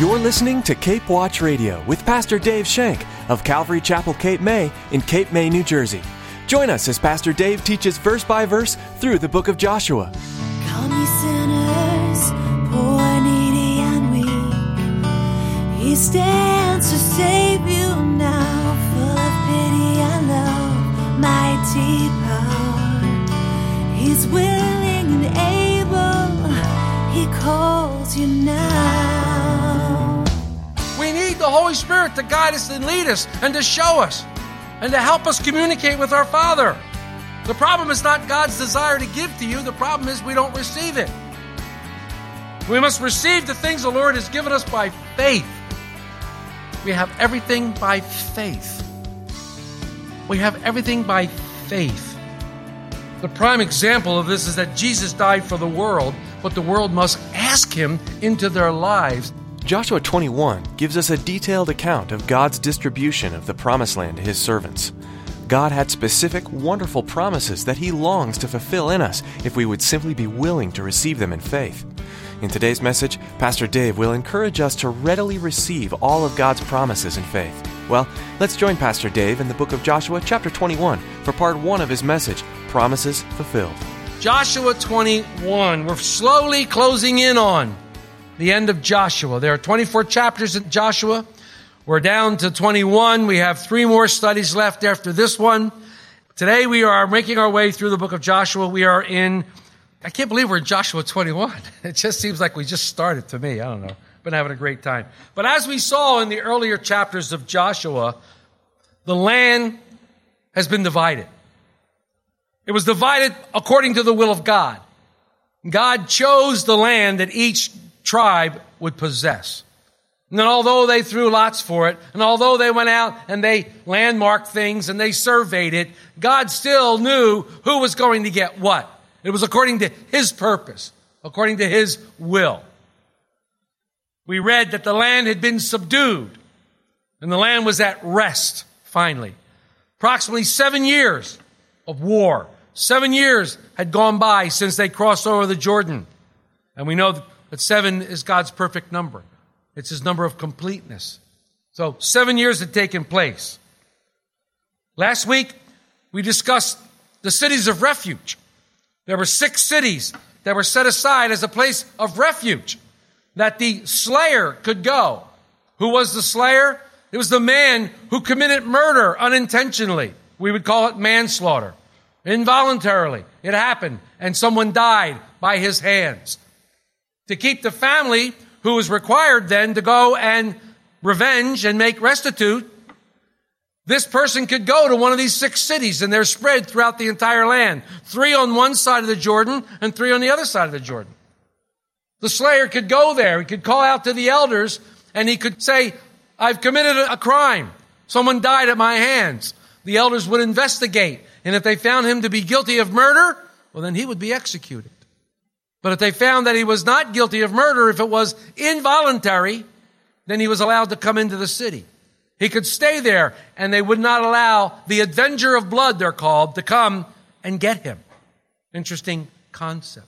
You're listening to Cape Watch Radio with Pastor Dave Shank of Calvary Chapel, Cape May in Cape May, New Jersey. Join us as Pastor Dave teaches verse by verse through the book of Joshua. Come, ye sinners, poor, needy, and weak. He stands to save you now, full of pity and love, mighty power. He's willing and able. He calls you now. Holy Spirit to guide us and lead us and to show us and to help us communicate with our Father. The problem is not God's desire to give to you, the problem is we don't receive it. We must receive the things the Lord has given us by faith. We have everything by faith. We have everything by faith. The prime example of this is that Jesus died for the world, but the world must ask him into their lives. Joshua 21 gives us a detailed account of God's distribution of the promised land to his servants. God had specific, wonderful promises that he longs to fulfill in us if we would simply be willing to receive them in faith. In today's message, Pastor Dave will encourage us to readily receive all of God's promises in faith. Well, let's join Pastor Dave in the book of Joshua, chapter 21, for part one of his message Promises Fulfilled. Joshua 21. We're slowly closing in on the end of Joshua. There are 24 chapters in Joshua. We're down to 21. We have three more studies left after this one. Today we are making our way through the book of Joshua. We are in, I can't believe we're in Joshua 21. It just seems like we just started to me. I don't know. Been having a great time. But as we saw in the earlier chapters of Joshua, the land has been divided. It was divided according to the will of God. God chose the land that each tribe would possess. And although they threw lots for it, and although they went out and they landmarked things and they surveyed it, God still knew who was going to get what. It was according to His purpose, according to His will. We read that the land had been subdued and the land was at rest, finally. Approximately seven years of war. Seven years had gone by since they crossed over the Jordan. And we know that seven is God's perfect number. It's his number of completeness. So seven years had taken place. Last week, we discussed the cities of refuge. There were six cities that were set aside as a place of refuge that the slayer could go. Who was the slayer? It was the man who committed murder unintentionally. We would call it manslaughter. Involuntarily. It happened and someone died by his hands. To keep the family who was required then to go and revenge and make restitute, this person could go to one of these six cities and they're spread throughout the entire land. Three on one side of the Jordan and three on the other side of the Jordan. The slayer could go there. He could call out to the elders and he could say, I've committed a crime. Someone died at my hands. The elders would investigate. And if they found him to be guilty of murder, well, then he would be executed. But if they found that he was not guilty of murder, if it was involuntary, then he was allowed to come into the city. He could stay there and they would not allow the avenger of blood, they're called, to come and get him. Interesting concept.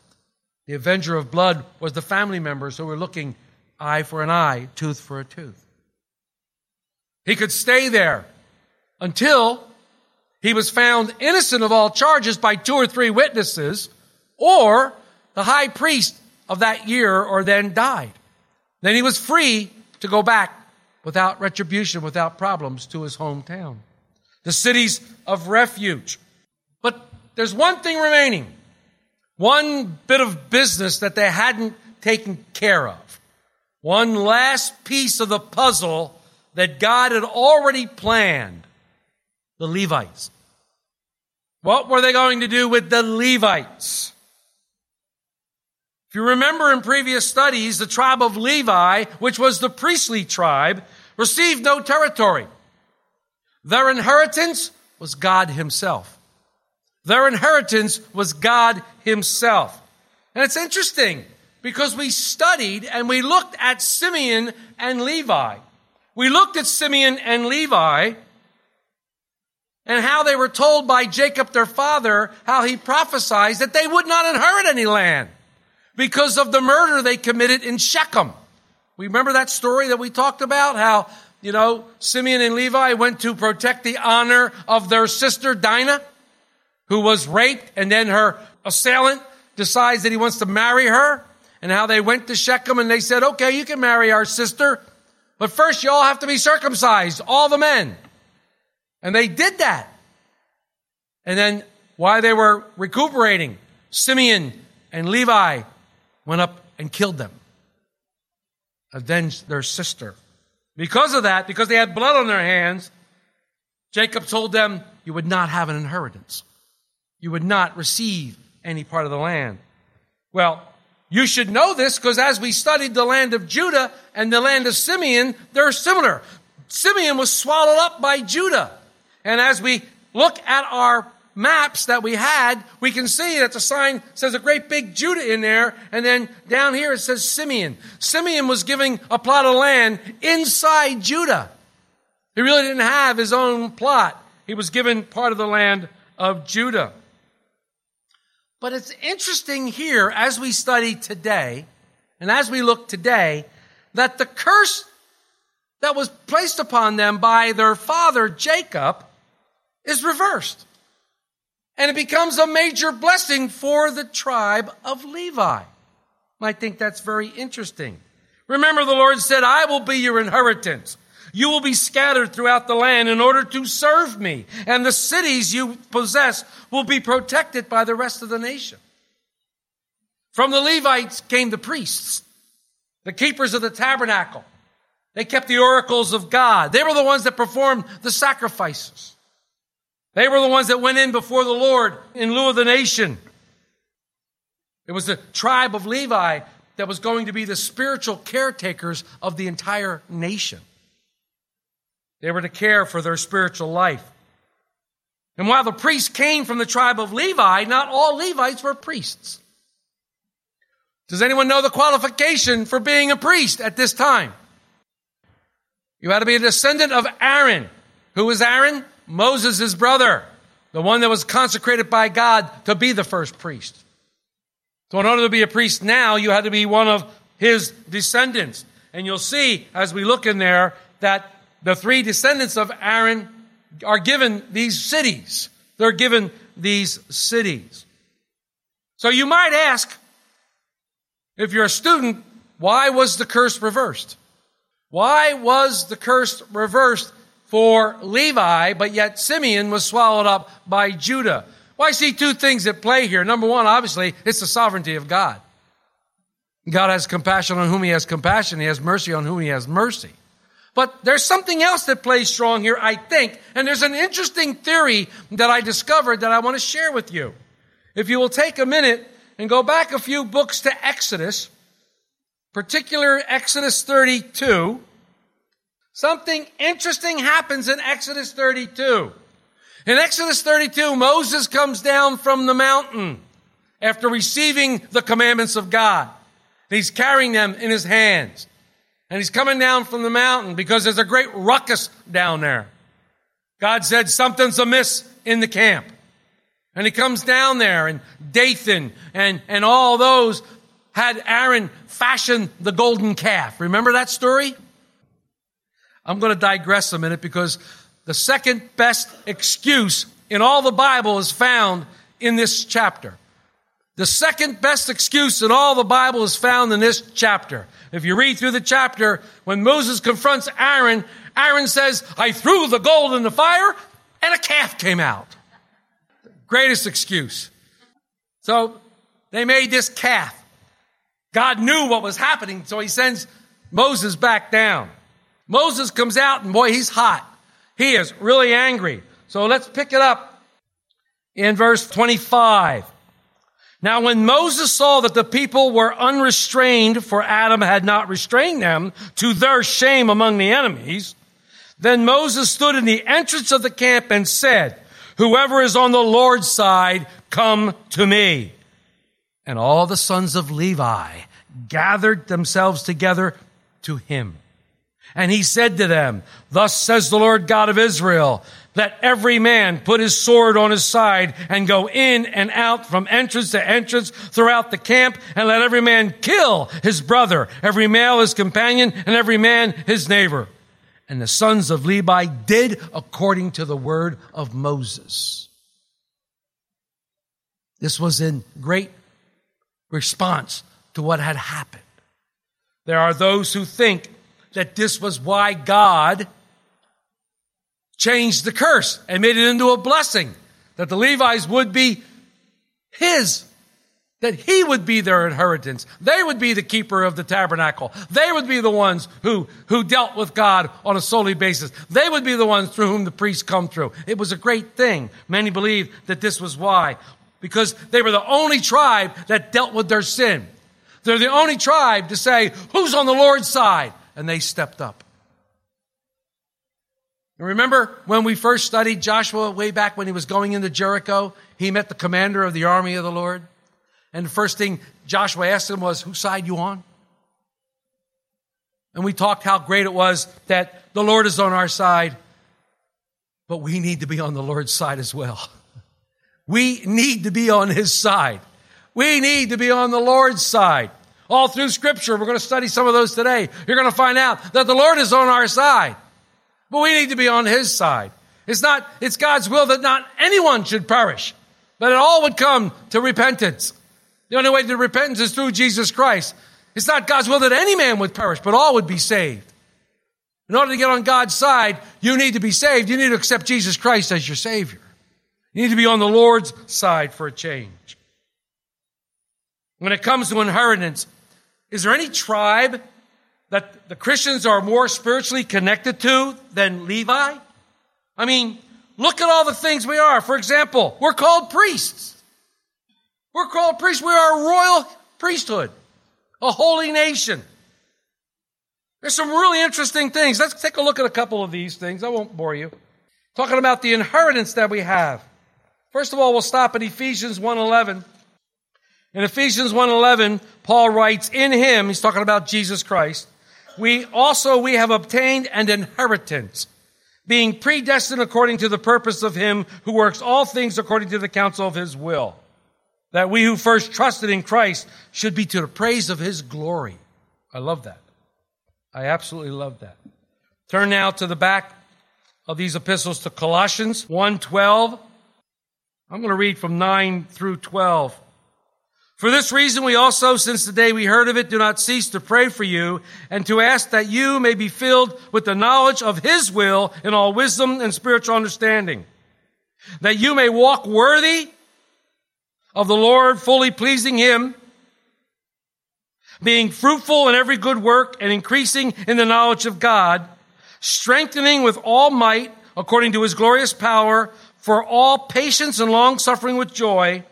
The avenger of blood was the family members who were looking eye for an eye, tooth for a tooth. He could stay there until he was found innocent of all charges by two or three witnesses, or the high priest of that year or then died. Then he was free to go back without retribution, without problems to his hometown. The cities of refuge. But there's one thing remaining. One bit of business that they hadn't taken care of. One last piece of the puzzle that God had already planned. The Levites. What were they going to do with the Levites? If you remember in previous studies, the tribe of Levi, which was the priestly tribe, received no territory. Their inheritance was God Himself. Their inheritance was God Himself. And it's interesting because we studied and we looked at Simeon and Levi. We looked at Simeon and Levi and how they were told by Jacob their father how he prophesied that they would not inherit any land because of the murder they committed in Shechem. We remember that story that we talked about? How, you know, Simeon and Levi went to protect the honor of their sister Dinah, who was raped, and then her assailant decides that he wants to marry her, and how they went to Shechem and they said, okay, you can marry our sister, but first you all have to be circumcised, all the men. And they did that. And then while they were recuperating, Simeon and Levi went up and killed them, avenged their sister. Because of that, because they had blood on their hands, Jacob told them, You would not have an inheritance. You would not receive any part of the land. Well, you should know this because as we studied the land of Judah and the land of Simeon, they're similar. Simeon was swallowed up by Judah. And as we look at our maps that we had, we can see that the sign says a great big Judah in there, and then down here it says Simeon. Simeon was giving a plot of land inside Judah. He really didn't have his own plot. He was given part of the land of Judah. But it's interesting here as we study today, and as we look today, that the curse that was placed upon them by their father Jacob is reversed. And it becomes a major blessing for the tribe of Levi. Might think that's very interesting. Remember, the Lord said, I will be your inheritance. You will be scattered throughout the land in order to serve me, and the cities you possess will be protected by the rest of the nation. From the Levites came the priests, the keepers of the tabernacle. They kept the oracles of God. They were the ones that performed the sacrifices. They were the ones that went in before the Lord in lieu of the nation. It was the tribe of Levi that was going to be the spiritual caretakers of the entire nation. They were to care for their spiritual life. And while the priests came from the tribe of Levi, not all Levites were priests. Does anyone know the qualification for being a priest at this time? You had to be a descendant of Aaron. Who was Aaron? Moses' brother, the one that was consecrated by God to be the first priest. So, in order to be a priest now, you had to be one of his descendants. And you'll see as we look in there that the three descendants of Aaron are given these cities. They're given these cities. So you might ask, if you're a student, why was the curse reversed? Why was the curse reversed for Levi, but yet Simeon was swallowed up by Judah. Well, I see two things at play here. Number one, obviously, it's the sovereignty of God. God has compassion on whom he has compassion. He has mercy on whom he has mercy. But there's something else that plays strong here, I think. And there's an interesting theory that I discovered that I want to share with you. If you will take a minute and go back a few books to Exodus, particular Exodus 32, Something interesting happens in Exodus 32. In Exodus 32, Moses comes down from the mountain after receiving the commandments of God. He's carrying them in his hands. And he's coming down from the mountain because there's a great ruckus down there. God said something's amiss in the camp. And he comes down there and Dathan and, and all those had Aaron fashion the golden calf. Remember that story? I'm going to digress a minute because the second best excuse in all the Bible is found in this chapter. The second best excuse in all the Bible is found in this chapter. If you read through the chapter, when Moses confronts Aaron, Aaron says, I threw the gold in the fire and a calf came out. Greatest excuse. So they made this calf. God knew what was happening, so he sends Moses back down. Moses comes out and boy, he's hot. He is really angry. So let's pick it up in verse 25. Now, when Moses saw that the people were unrestrained, for Aaron had not restrained them, to their shame among the enemies, then Moses stood in the entrance of the camp and said, Whoever is on the Lord's side, come to me. And all the sons of Levi gathered themselves together to him. And he said to them, Thus says the Lord God of Israel, let every man put his sword on his side and go in and out from entrance to entrance throughout the camp, and let every man kill his brother, every male his companion, and every man his neighbor. And the sons of Levi did according to the word of Moses. This was in great response to what had happened. There are those who think that this was why God changed the curse and made it into a blessing, that the Levites would be his, that he would be their inheritance. They would be the keeper of the tabernacle. They would be the ones who, who dealt with God on a solely basis. They would be the ones through whom the priests come through. It was a great thing. Many believe that this was why, because they were the only tribe that dealt with their sin. They're the only tribe to say, who's on the Lord's side? And they stepped up. Remember when we first studied Joshua way back when he was going into Jericho? He met the commander of the army of the Lord. And the first thing Joshua asked him was, whose side you on? And we talked how great it was that the Lord is on our side, but we need to be on the Lord's side as well. We need to be on his side. We need to be on the Lord's side. All through scripture, we're going to study some of those today. You're going to find out that the Lord is on our side, but we need to be on his side. It's not, it's God's will that not anyone should perish, but it all would come to repentance. The only way to repentance is through Jesus Christ. It's not God's will that any man would perish, but all would be saved. In order to get on God's side, you need to be saved. You need to accept Jesus Christ as your Savior. You need to be on the Lord's side for a change. When it comes to inheritance, is there any tribe that the Christians are more spiritually connected to than Levi? I mean, look at all the things we are. For example, we're called priests. We're called priests. We are a royal priesthood, a holy nation. There's some really interesting things. Let's take a look at a couple of these things. I won't bore you. Talking about the inheritance that we have. First of all, we'll stop at Ephesians 1:11. In Ephesians 1:11, Paul writes, "In him, he's talking about Jesus Christ, we also we have obtained an inheritance, being predestined according to the purpose of him who works all things according to the counsel of his will, that we who first trusted in Christ should be to the praise of his glory." I love that. I absolutely love that. Turn now to the back of these epistles to Colossians 1:12. I'm going to read from 9 through 12. For this reason, we also, since the day we heard of it, do not cease to pray for you and to ask that you may be filled with the knowledge of His will in all wisdom and spiritual understanding, that you may walk worthy of the Lord, fully pleasing Him, being fruitful in every good work and increasing in the knowledge of God, strengthening with all might according to His glorious power for all patience and long suffering with joy,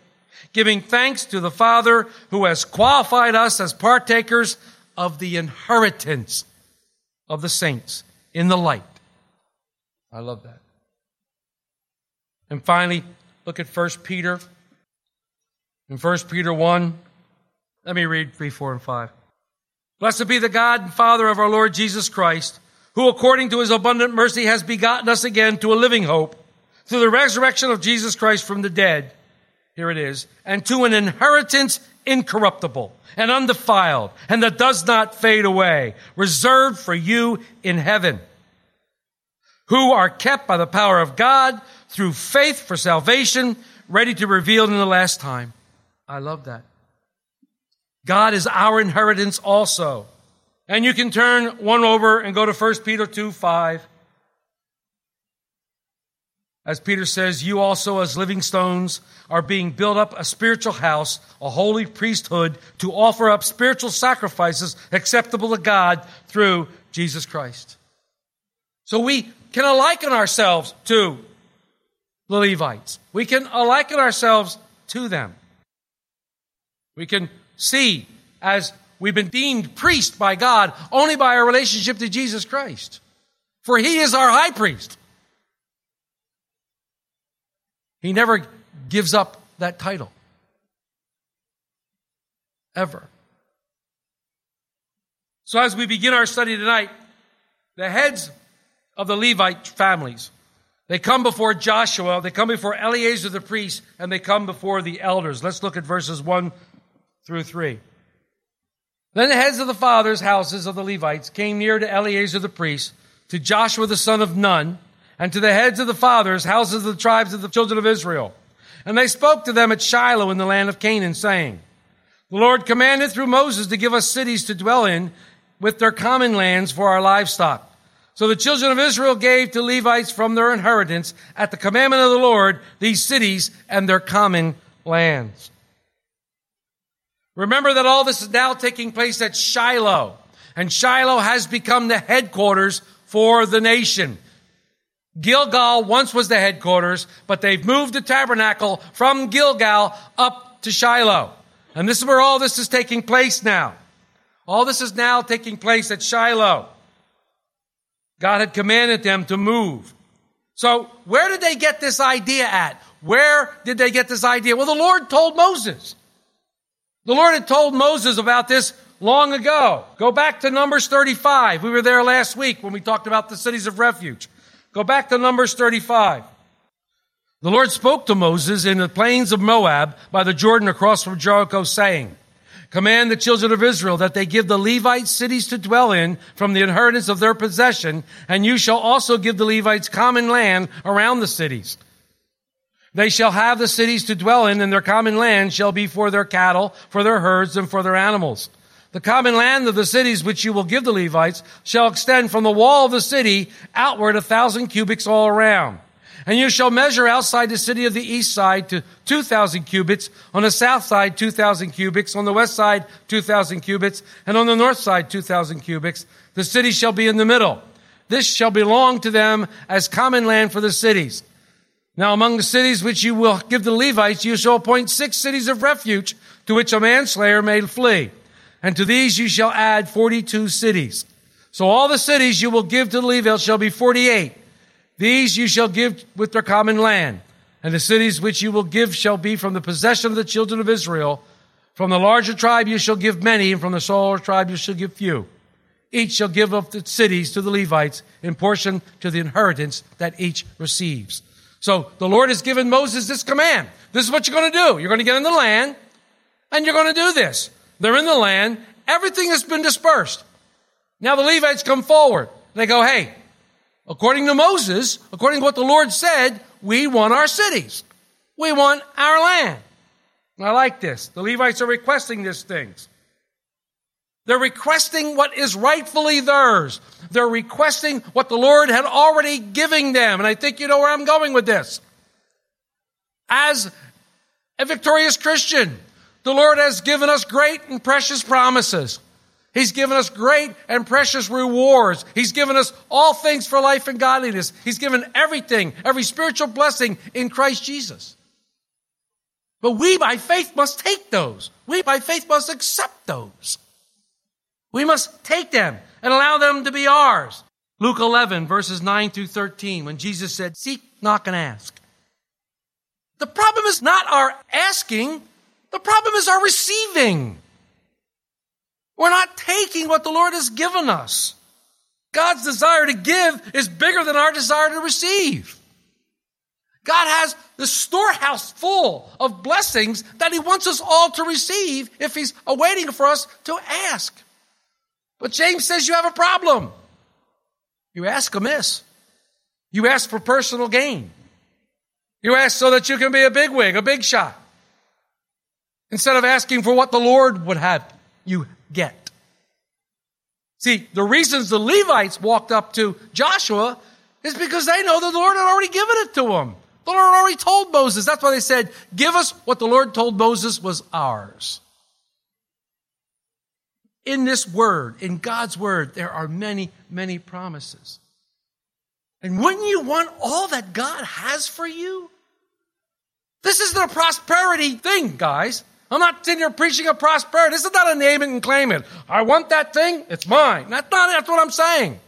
giving thanks to the Father who has qualified us as partakers of the inheritance of the saints in the light. I love that. And finally, look at 1 Peter. In 1 Peter 1, let me read 3, 4, and 5. Blessed be the God and Father of our Lord Jesus Christ, who according to his abundant mercy has begotten us again to a living hope through the resurrection of Jesus Christ from the dead here it is, and to an inheritance incorruptible and undefiled and that does not fade away, reserved for you in heaven, who are kept by the power of God through faith for salvation, ready to be revealed in the last time. I love that. God is our inheritance also. And you can turn one over and go to 1 Peter 2 5. As Peter says, you also, as living stones, are being built up a spiritual house, a holy priesthood, to offer up spiritual sacrifices acceptable to God through Jesus Christ. So we can liken ourselves to the Levites. We can liken ourselves to them. We can see as we've been deemed priest by God only by our relationship to Jesus Christ. For he is our high priest. He never gives up that title. Ever. So as we begin our study tonight, the heads of the Levite families. They come before Joshua, they come before Eleazar the priest, and they come before the elders. Let's look at verses 1 through 3. Then the heads of the fathers' houses of the Levites came near to Eleazar the priest, to Joshua the son of Nun, and to the heads of the fathers' houses of the tribes of the children of Israel. And they spoke to them at Shiloh in the land of Canaan, saying, The Lord commanded through Moses to give us cities to dwell in with their common lands for our livestock. So the children of Israel gave to Levites from their inheritance at the commandment of the Lord these cities and their common lands. Remember that all this is now taking place at Shiloh. And Shiloh has become the headquarters for the nation. Gilgal once was the headquarters, but they've moved the tabernacle from Gilgal up to Shiloh. And this is where all this is taking place now. All this is now taking place at Shiloh. God had commanded them to move. So where did they get this idea at? Where did they get this idea? Well, the Lord told Moses. The Lord had told Moses about this long ago. Go back to Numbers 35. We were there last week when we talked about the cities of refuge. Go back to Numbers 35. The Lord spoke to Moses in the plains of Moab by the Jordan across from Jericho saying, Command the children of Israel that they give the Levites cities to dwell in from the inheritance of their possession, and you shall also give the Levites common land around the cities. They shall have the cities to dwell in, and their common land shall be for their cattle, for their herds, and for their animals. The common land of the cities which you will give the Levites shall extend from the wall of the city outward a thousand cubits all around. And you shall measure outside the city of the east side to 2,000 cubits, on the south side 2,000 cubits, on the west side 2,000 cubits, and on the north side 2,000 cubits. The city shall be in the middle. This shall belong to them as common land for the cities. Now among the cities which you will give the Levites, you shall appoint six cities of refuge to which a manslayer may flee. And to these you shall add 42 cities. So all the cities you will give to the Levites shall be 48. These you shall give with their common land. And the cities which you will give shall be from the possession of the children of Israel. From the larger tribe you shall give many, and from the smaller tribe you shall give few. Each shall give up the cities to the Levites in portion to the inheritance that each receives. So the Lord has given Moses this command. This is what you're going to do. You're going to get in the land, and you're going to do this. They're in the land. Everything has been dispersed. Now the Levites come forward. They go, hey, according to Moses, according to what the Lord said, we want our cities. We want our land. I like this. The Levites are requesting these things. They're requesting what is rightfully theirs. They're requesting what the Lord had already given them. And I think you know where I'm going with this. As a victorious Christian, the Lord has given us great and precious promises. He's given us great and precious rewards. He's given us all things for life and godliness. He's given everything, every spiritual blessing in Christ Jesus. But we by faith must take those. We by faith must accept those. We must take them and allow them to be ours. Luke 11 verses 9 through 13 when Jesus said, seek, knock and ask. The problem is not our asking. The problem is our receiving. We're not taking what the Lord has given us. God's desire to give is bigger than our desire to receive. God has the storehouse full of blessings that He wants us all to receive if He's awaiting for us to ask. But James says you have a problem. You ask amiss. You ask for personal gain. You ask so that you can be a bigwig, a big shot instead of asking for what the Lord would have you get. See, the reasons the Levites walked up to Joshua is because they know the Lord had already given it to them. The Lord already told Moses. That's why they said, give us what the Lord told Moses was ours. In this word, in God's word, there are many, many promises. And wouldn't you want all that God has for you? This isn't a prosperity thing, guys. I'm not sitting here preaching a prosperity. This is not a name it and claim it. I want that thing. It's mine. That's not, that's what I'm saying.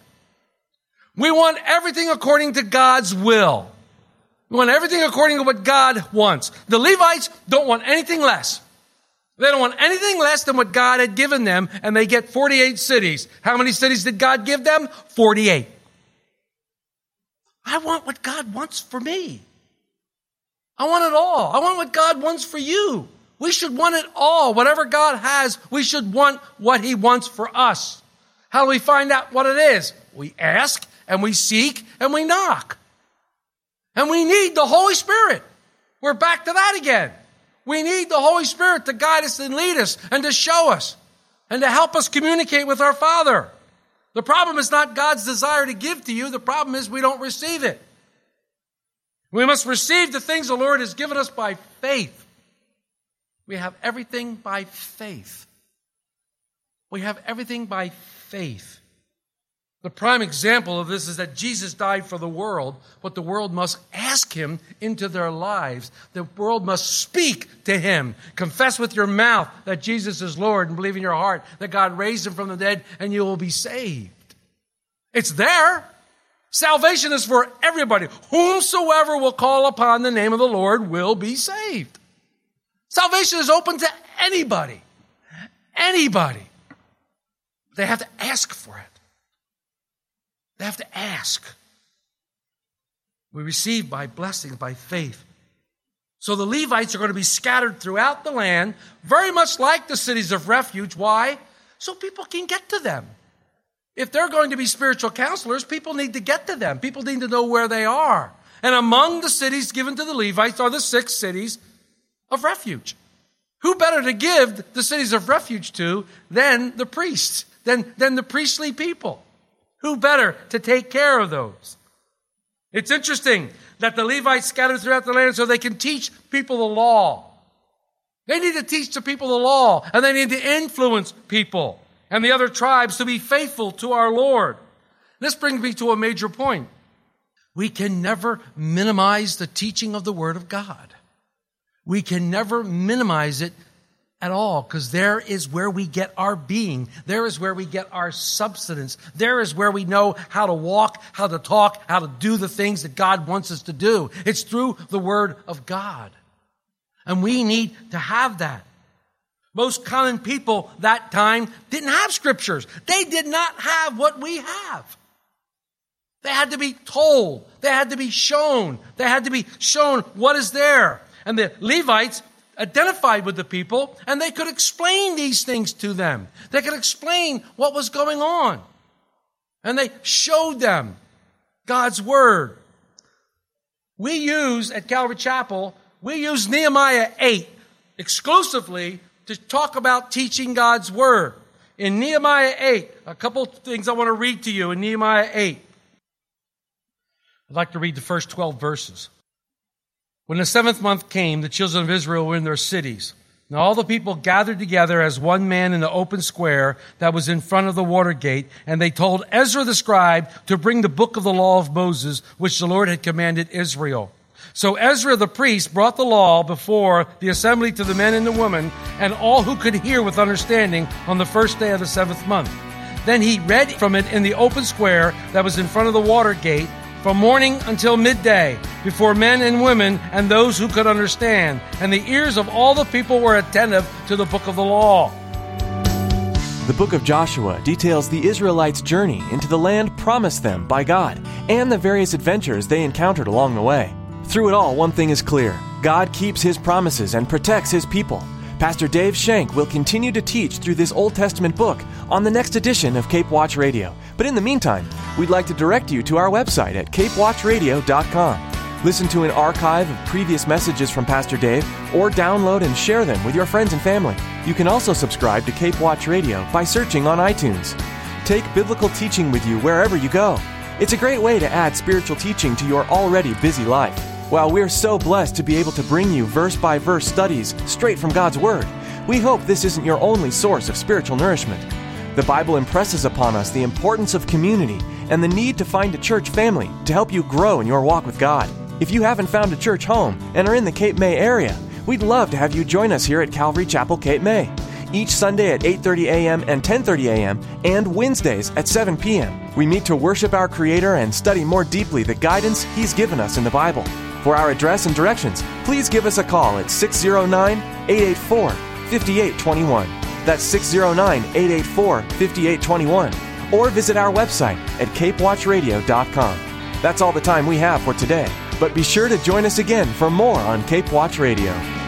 We want everything according to God's will. We want everything according to what God wants. The Levites don't want anything less. They don't want anything less than what God had given them, and they get 48 cities. How many cities did God give them? 48. I want what God wants for me. I want it all. I want what God wants for you. We should want it all. Whatever God has, we should want what He wants for us. How do we find out what it is? We ask and we seek and we knock. And we need the Holy Spirit. We're back to that again. We need the Holy Spirit to guide us and lead us and to show us and to help us communicate with our Father. The problem is not God's desire to give to you. The problem is we don't receive it. We must receive the things the Lord has given us by faith. We have everything by faith. We have everything by faith. The prime example of this is that Jesus died for the world, but the world must ask him into their lives. The world must speak to him. Confess with your mouth that Jesus is Lord and believe in your heart that God raised him from the dead and you will be saved. It's there. Salvation is for everybody. Whomsoever will call upon the name of the Lord will be saved. Salvation is open to anybody. Anybody. They have to ask for it. They have to ask. We receive by blessing, by faith. So the Levites are going to be scattered throughout the land, very much like the cities of refuge. Why? So people can get to them. If they're going to be spiritual counselors, people need to get to them. People need to know where they are. And among the cities given to the Levites are the six cities of refuge. Who better to give the cities of refuge to than the priests, than, than the priestly people? Who better to take care of those? It's interesting that the Levites scattered throughout the land so they can teach people the law. They need to teach the people the law and they need to influence people and the other tribes to be faithful to our Lord. This brings me to a major point. We can never minimize the teaching of the Word of God. We can never minimize it at all because there is where we get our being. There is where we get our substance. There is where we know how to walk, how to talk, how to do the things that God wants us to do. It's through the Word of God. And we need to have that. Most common people that time didn't have scriptures. They did not have what we have. They had to be told. They had to be shown. They had to be shown what is there. And the Levites identified with the people and they could explain these things to them. They could explain what was going on. And they showed them God's Word. We use at Calvary Chapel, we use Nehemiah 8 exclusively to talk about teaching God's Word. In Nehemiah 8, a couple things I want to read to you in Nehemiah 8. I'd like to read the first 12 verses. When the seventh month came, the children of Israel were in their cities. Now all the people gathered together as one man in the open square that was in front of the water gate, and they told Ezra the scribe to bring the book of the law of Moses, which the Lord had commanded Israel. So Ezra the priest brought the law before the assembly to the men and the women, and all who could hear with understanding on the first day of the seventh month. Then he read from it in the open square that was in front of the water gate from morning until midday, before men and women and those who could understand. And the ears of all the people were attentive to the book of the law. The book of Joshua details the Israelites' journey into the land promised them by God and the various adventures they encountered along the way. Through it all, one thing is clear God keeps his promises and protects his people. Pastor Dave Shank will continue to teach through this Old Testament book on the next edition of Cape Watch Radio. But in the meantime, we'd like to direct you to our website at capewatchradio.com. Listen to an archive of previous messages from Pastor Dave or download and share them with your friends and family. You can also subscribe to Cape Watch Radio by searching on iTunes. Take biblical teaching with you wherever you go. It's a great way to add spiritual teaching to your already busy life. While we're so blessed to be able to bring you verse by verse studies straight from God's Word, we hope this isn't your only source of spiritual nourishment. The Bible impresses upon us the importance of community and the need to find a church family to help you grow in your walk with God. If you haven't found a church home and are in the Cape May area, we'd love to have you join us here at Calvary Chapel Cape May. Each Sunday at 8:30 a.m. and 10:30 a.m. and Wednesdays at 7 p.m. We meet to worship our creator and study more deeply the guidance he's given us in the Bible. For our address and directions, please give us a call at 609 884 5821. That's 609 884 5821. Or visit our website at capewatchradio.com. That's all the time we have for today, but be sure to join us again for more on Cape Watch Radio.